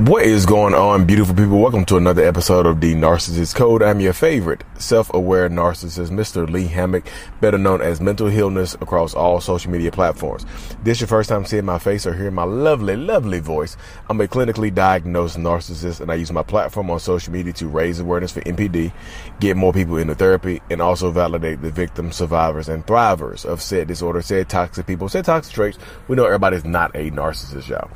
What is going on, beautiful people? Welcome to another episode of The Narcissist Code. I'm your favorite self-aware narcissist, Mr. Lee Hammock, better known as Mental Healness across all social media platforms. This is your first time seeing my face or hearing my lovely, lovely voice. I'm a clinically diagnosed narcissist and I use my platform on social media to raise awareness for NPD, get more people into therapy, and also validate the victims, survivors, and thrivers of said disorder, said toxic people, said toxic traits. We know everybody's not a narcissist, y'all.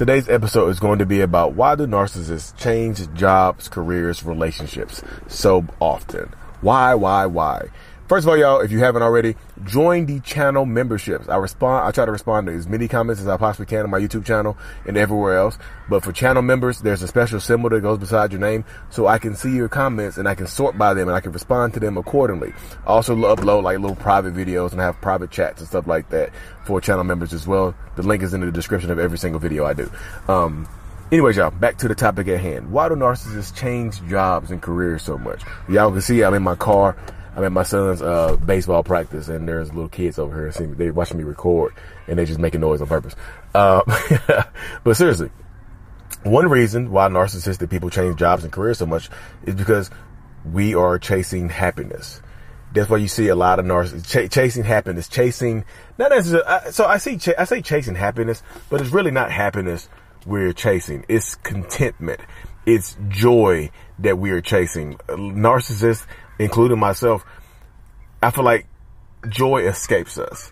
Today's episode is going to be about why do narcissists change jobs, careers, relationships so often? Why, why, why? First of all, y'all, if you haven't already, join the channel memberships. I respond, I try to respond to as many comments as I possibly can on my YouTube channel and everywhere else. But for channel members, there's a special symbol that goes beside your name so I can see your comments and I can sort by them and I can respond to them accordingly. I also upload like little private videos and have private chats and stuff like that for channel members as well. The link is in the description of every single video I do. Um, Anyways, y'all, back to the topic at hand. Why do narcissists change jobs and careers so much? Y'all can see I'm in my car. I'm at my son's uh, baseball practice, and there's little kids over here. See, they watching me record, and they just making noise on purpose. Uh, but seriously, one reason why narcissistic people change jobs and careers so much is because we are chasing happiness. That's why you see a lot of narcissists ch- chasing happiness, chasing not necessarily. So I see, ch- I say chasing happiness, but it's really not happiness we're chasing. It's contentment. It's joy that we are chasing. Narcissists including myself, I feel like joy escapes us.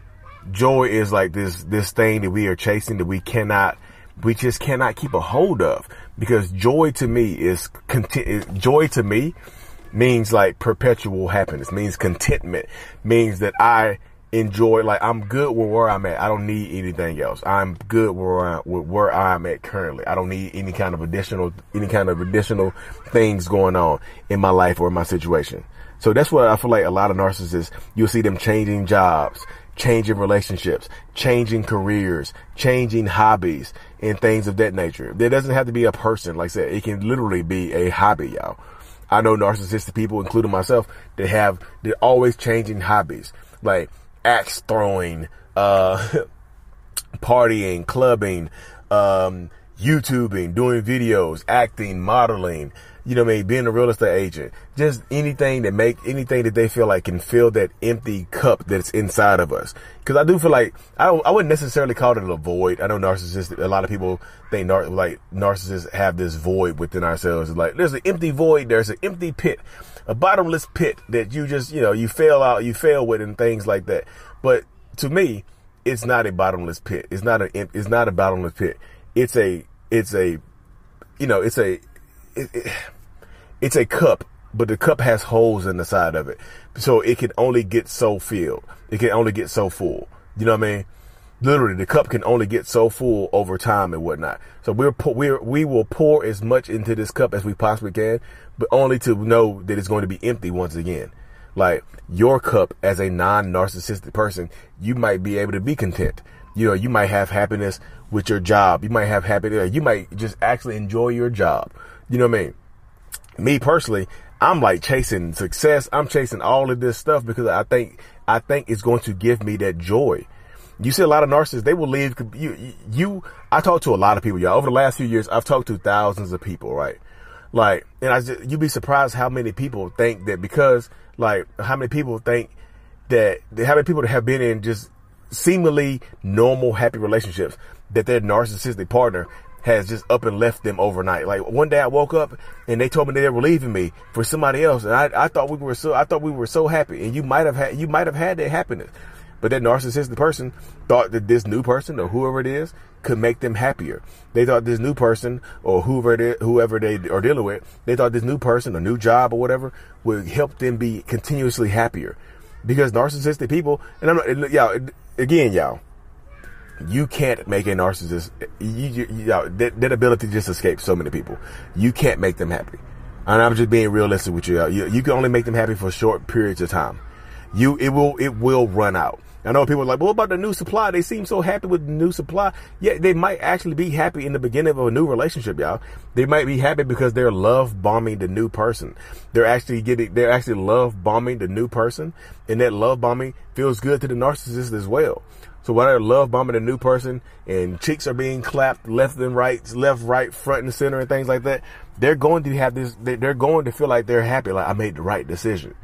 Joy is like this, this thing that we are chasing that we cannot, we just cannot keep a hold of because joy to me is content, joy to me means like perpetual happiness, means contentment, means that I enjoy, like I'm good with where I'm at. I don't need anything else. I'm good where I, where I'm at currently. I don't need any kind of additional, any kind of additional things going on in my life or my situation. So that's what I feel like a lot of narcissists, you'll see them changing jobs, changing relationships, changing careers, changing hobbies and things of that nature. There doesn't have to be a person, like I said, it can literally be a hobby, y'all. I know narcissistic people, including myself, that have, they're always changing hobbies, like axe throwing, uh, partying, clubbing, um, YouTubing, doing videos, acting, modeling, you know what I mean, being a real estate agent, just anything that make, anything that they feel like can fill that empty cup that's inside of us. Cause I do feel like, I don't, I wouldn't necessarily call it a void. I know narcissists, a lot of people think nar- like narcissists have this void within ourselves. Like, there's an empty void, there's an empty pit, a bottomless pit that you just, you know, you fail out, you fail with and things like that. But to me, it's not a bottomless pit. It's not a, it's not a bottomless pit. It's a, it's a, you know, it's a, it, it, it's a cup, but the cup has holes in the side of it. So it can only get so filled. It can only get so full. You know what I mean? Literally, the cup can only get so full over time and whatnot. So we're, we're, we will pour as much into this cup as we possibly can, but only to know that it's going to be empty once again. Like your cup as a non-narcissistic person, you might be able to be content. You know, you might have happiness with your job. You might have happiness. You might just actually enjoy your job. You know what I mean? me personally, I'm like chasing success. I'm chasing all of this stuff because I think, I think it's going to give me that joy. You see a lot of narcissists, they will leave you, you, I talk to a lot of people, y'all. Over the last few years, I've talked to thousands of people, right? Like, and I just, you'd be surprised how many people think that because, like, how many people think that, how many people that have been in just seemingly normal, happy relationships that their narcissistic partner has just up and left them overnight. Like one day I woke up and they told me they were leaving me for somebody else. And I, I thought we were so, I thought we were so happy and you might have had, you might have had that happiness. But that narcissistic person thought that this new person or whoever it is could make them happier. They thought this new person or whoever is, whoever they are dealing with, they thought this new person, a new job or whatever would help them be continuously happier. Because narcissistic people, and I'm not, y'all, again, y'all, you can't make a narcissist, you, you, know, that, that ability just escapes so many people. You can't make them happy. And I'm just being realistic with you. You, you can only make them happy for short periods of time. You, it will, it will run out. I know people are like, well, what about the new supply? They seem so happy with the new supply. Yeah, they might actually be happy in the beginning of a new relationship, y'all. They might be happy because they're love bombing the new person. They're actually getting, they're actually love bombing the new person. And that love bombing feels good to the narcissist as well. So while they're love bombing a new person and cheeks are being clapped left and right, left, right, front and center and things like that, they're going to have this, they're going to feel like they're happy, like I made the right decision.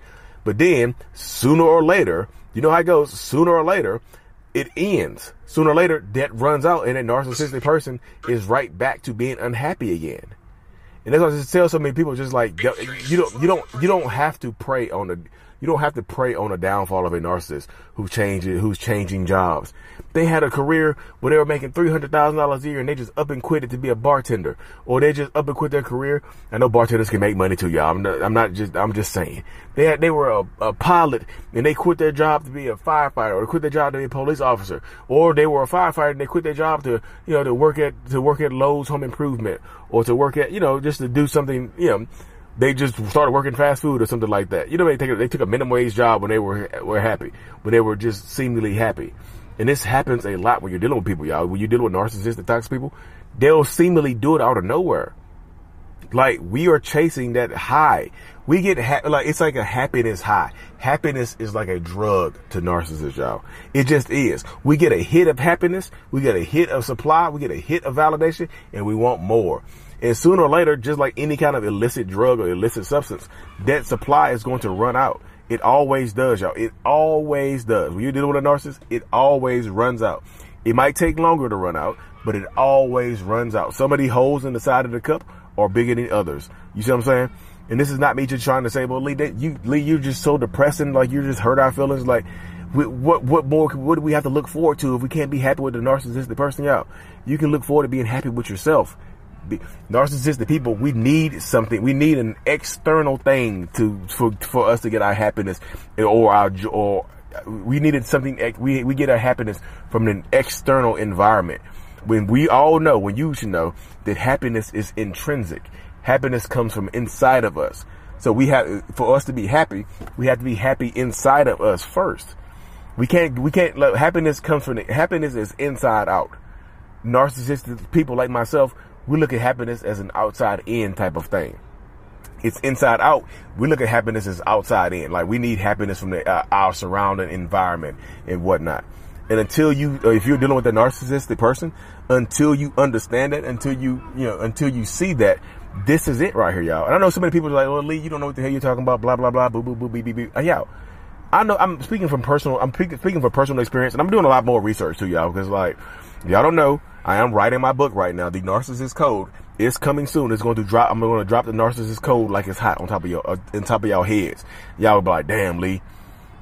But then sooner or later, you know how it goes, sooner or later, it ends. Sooner or later, that runs out and a narcissistic person is right back to being unhappy again. And that's why I just tell so many people just like you don't you don't you don't have to prey on the you don't have to prey on a downfall of a narcissist who changes, who's changing jobs. They had a career where they were making three hundred thousand dollars a year, and they just up and quit it to be a bartender, or they just up and quit their career. I know bartenders can make money too, y'all. I'm not, I'm not just, I'm just saying. They had, they were a, a pilot, and they quit their job to be a firefighter, or quit their job to be a police officer, or they were a firefighter and they quit their job to, you know, to work at to work at Lowe's Home Improvement, or to work at, you know, just to do something, you know they just started working fast food or something like that. You know, they take they took a minimum wage job when they were were happy, when they were just seemingly happy. And this happens a lot when you're dealing with people, y'all. When you're dealing with narcissistic toxic people, they'll seemingly do it out of nowhere. Like we are chasing that high. We get ha- like it's like a happiness high. Happiness is like a drug to narcissists, y'all. It just is. We get a hit of happiness, we get a hit of supply, we get a hit of validation, and we want more. And sooner or later, just like any kind of illicit drug or illicit substance, that supply is going to run out. It always does, y'all. It always does. When you're dealing with a narcissist, it always runs out. It might take longer to run out, but it always runs out. Some of the holes in the side of the cup are bigger than others. You see what I'm saying? And this is not me just trying to say, well, Lee, that you, Lee, you're just so depressing. Like you just hurt our feelings. Like, what, what more, what do we have to look forward to if we can't be happy with the narcissistic person? Y'all, you can look forward to being happy with yourself narcissistic people, we need something. We need an external thing to for for us to get our happiness, or our or we needed something. We we get our happiness from an external environment. When we all know, when you should know that happiness is intrinsic. Happiness comes from inside of us. So we have for us to be happy, we have to be happy inside of us first. We can't we can't let happiness comes from the, happiness is inside out. Narcissistic people like myself, we look at happiness as an outside in type of thing. It's inside out. We look at happiness as outside in. Like we need happiness from the, uh, our surrounding environment and whatnot. And until you, uh, if you're dealing with a narcissistic person, until you understand that, until you, you know, until you see that, this is it right here, y'all. And I know so many people are like, "Well, Lee, you don't know what the hell you're talking about." Blah blah blah. Boo boo boo beep beep beep. Uh, yeah, I know. I'm speaking from personal. I'm speaking from personal experience, and I'm doing a lot more research too, y'all. Because like, y'all don't know. I am writing my book right now. The Narcissist Code is coming soon. It's going to drop. I'm going to drop the Narcissist Code like it's hot on top of your uh, on top of y'all heads. Y'all will be like, "Damn, Lee,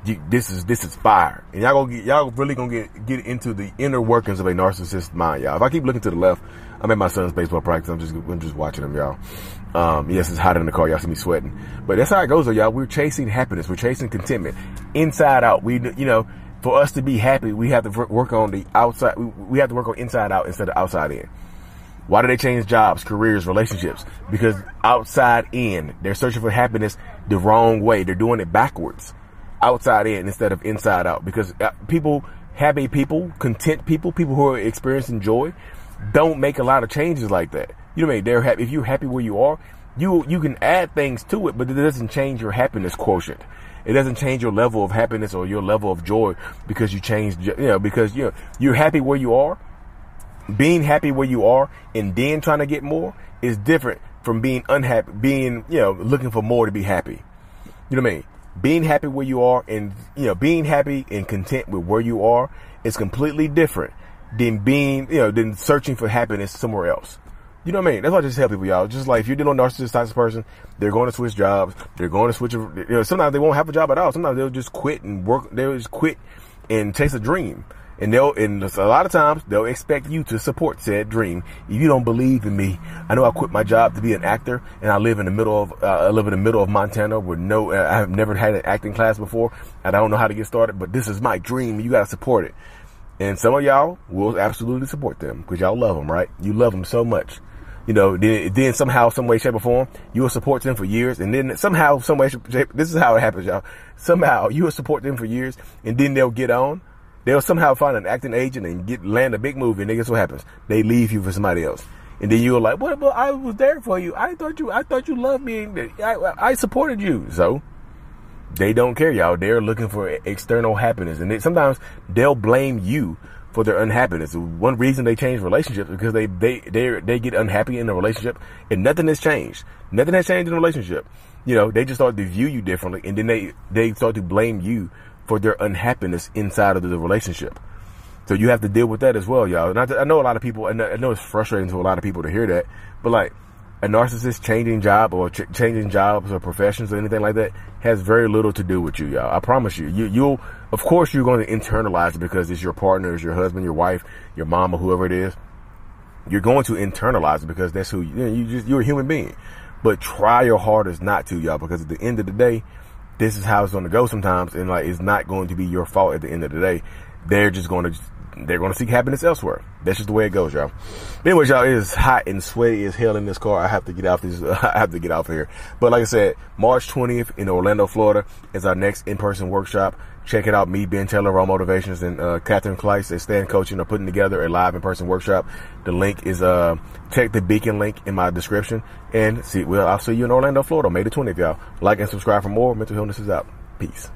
you, this is this is fire." And y'all gonna get, y'all really gonna get get into the inner workings of a narcissist mind, y'all. If I keep looking to the left, I'm at my son's baseball practice. I'm just I'm just watching him, y'all. Um, yes, it's hot in the car. Y'all see me sweating, but that's how it goes, though, y'all. We're chasing happiness. We're chasing contentment, inside out. We, you know, for us to be happy, we have to work on the outside. We have to work on inside out instead of outside in. Why do they change jobs, careers, relationships? Because outside in, they're searching for happiness the wrong way. They're doing it backwards. Outside in instead of inside out. Because uh, people, happy people, content people, people who are experiencing joy, don't make a lot of changes like that. You know what I mean? They're happy. If you're happy where you are, you you can add things to it, but it doesn't change your happiness quotient. It doesn't change your level of happiness or your level of joy because you changed, you know, because you know, you're happy where you are. Being happy where you are and then trying to get more is different from being unhappy, being, you know, looking for more to be happy. You know what I mean? Being happy where you are and, you know, being happy and content with where you are is completely different than being, you know, than searching for happiness somewhere else. You know what I mean? That's why I just tell people, y'all. Just like if you're dealing with narcissist type of person, they're going to switch jobs. They're going to switch. You know, sometimes they won't have a job at all. Sometimes they'll just quit and work. They'll just quit and chase a dream. And they'll, and a lot of times they'll expect you to support said dream. If you don't believe in me, I know I quit my job to be an actor and I live in the middle of, uh, I live in the middle of Montana with no, I have never had an acting class before and I don't know how to get started, but this is my dream. You got to support it. And some of y'all will absolutely support them because y'all love them, right? You love them so much you know, then, then somehow, some way, shape, or form, you will support them for years, and then somehow, some way, shape, this is how it happens, y'all. Somehow, you will support them for years, and then they'll get on. They'll somehow find an acting agent and get land a big movie, and then guess what happens? They leave you for somebody else, and then you're like, "What? Well, I was there for you. I thought you, I thought you loved me. I, I supported you." So they don't care, y'all. They're looking for external happiness, and they, sometimes they'll blame you for their unhappiness. One reason they change relationships because they they they they get unhappy in a relationship and nothing has changed. Nothing has changed in the relationship. You know, they just start to view you differently and then they they start to blame you for their unhappiness inside of the relationship. So you have to deal with that as well, y'all. And I, I know a lot of people, and I know it's frustrating to a lot of people to hear that, but like a narcissist changing job or ch- changing jobs or professions or anything like that has very little to do with you, y'all. I promise you. You, you'll, of course, you're going to internalize it because it's your partner, it's your husband, your wife, your mom, or whoever it is. You're going to internalize it because that's who you, you, know, you just, you're a human being. But try your hardest not to, y'all, because at the end of the day, this is how it's going to go sometimes, and like it's not going to be your fault at the end of the day. They're just going to they're going to seek happiness elsewhere. That's just the way it goes, y'all. But anyways, y'all, it is hot and sweaty as hell in this car. I have to get out this. I have to get out of here. But like I said, March 20th in Orlando, Florida is our next in-person workshop. Check it out. Me, Ben Taylor, Raw Motivations, and uh, Catherine Kleiss at Stand Coaching are putting together a live in-person workshop. The link is uh, check the beacon link in my description and see. Well, I'll see you in Orlando, Florida, May the 20th, y'all. Like and subscribe for more. Mental Healness is out. Peace.